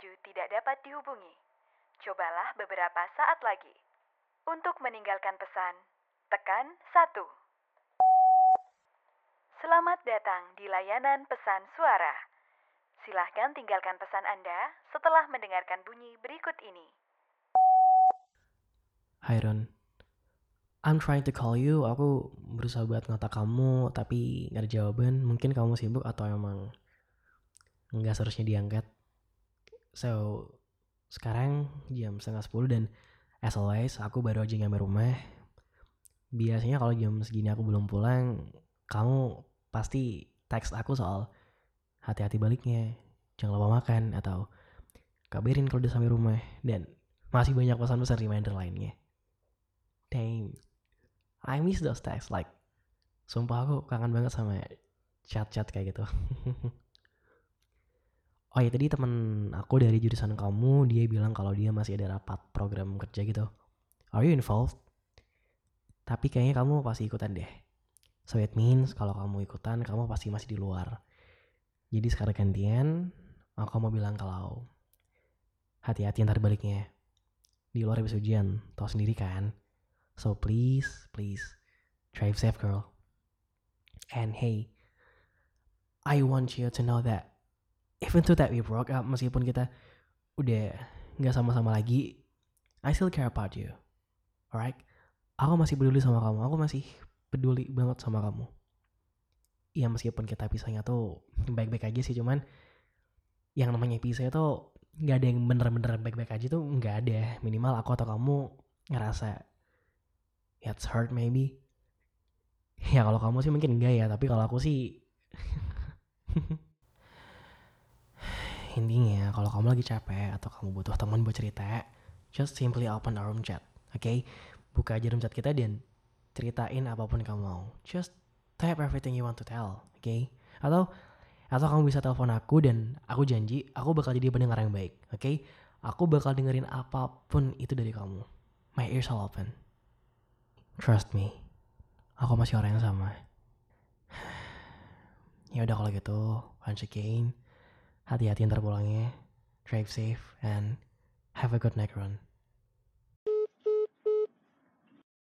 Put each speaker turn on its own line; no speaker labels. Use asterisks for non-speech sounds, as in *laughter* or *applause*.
tidak dapat dihubungi. Cobalah beberapa saat lagi. Untuk meninggalkan pesan, tekan 1. Selamat datang di layanan pesan suara. Silahkan tinggalkan pesan Anda setelah mendengarkan bunyi berikut ini.
Hai Ron, I'm trying to call you. Aku berusaha buat ngotak kamu, tapi gak ada jawaban. Mungkin kamu sibuk atau emang nggak seharusnya diangkat. So, sekarang jam setengah sepuluh dan as always aku baru aja nyampe rumah. Biasanya kalau jam segini aku belum pulang, kamu pasti teks aku soal hati-hati baliknya, jangan lupa makan atau kabarin kalau udah sampai rumah dan masih banyak pesan-pesan reminder lainnya. Damn, I miss those texts like sumpah aku kangen banget sama chat-chat kayak gitu. *laughs* oh ya tadi temen aku dari jurusan kamu dia bilang kalau dia masih ada rapat program kerja gitu. Are you involved? Tapi kayaknya kamu pasti ikutan deh. So it means kalau kamu ikutan kamu pasti masih di luar. Jadi sekarang gantian aku mau bilang kalau hati-hati ntar baliknya. Di luar habis ujian, tau sendiri kan. So please, please, drive safe girl. And hey, I want you to know that even though that we broke up, meskipun kita udah nggak sama-sama lagi, I still care about you. Alright? Aku masih peduli sama kamu. Aku masih peduli banget sama kamu. Ya meskipun kita pisahnya tuh baik-baik aja sih, cuman yang namanya pisah tuh nggak ada yang bener-bener baik-baik aja tuh nggak ada. Minimal aku atau kamu ngerasa it's hurt maybe. Ya kalau kamu sih mungkin enggak ya, tapi kalau aku sih *laughs* intinya kalau kamu lagi capek atau kamu butuh teman buat cerita, just simply open our room chat, oke? Okay? Buka aja room chat kita dan ceritain apa pun kamu mau. Just type everything you want to tell, oke? Okay? Atau atau kamu bisa telepon aku dan aku janji aku bakal jadi pendengar yang baik, oke? Okay? Aku bakal dengerin apa pun itu dari kamu. My ears are open. Trust me, aku masih orang yang sama. *sighs* ya udah kalau gitu, once again, hati-hati ntar pulangnya, drive safe, and have a good night run.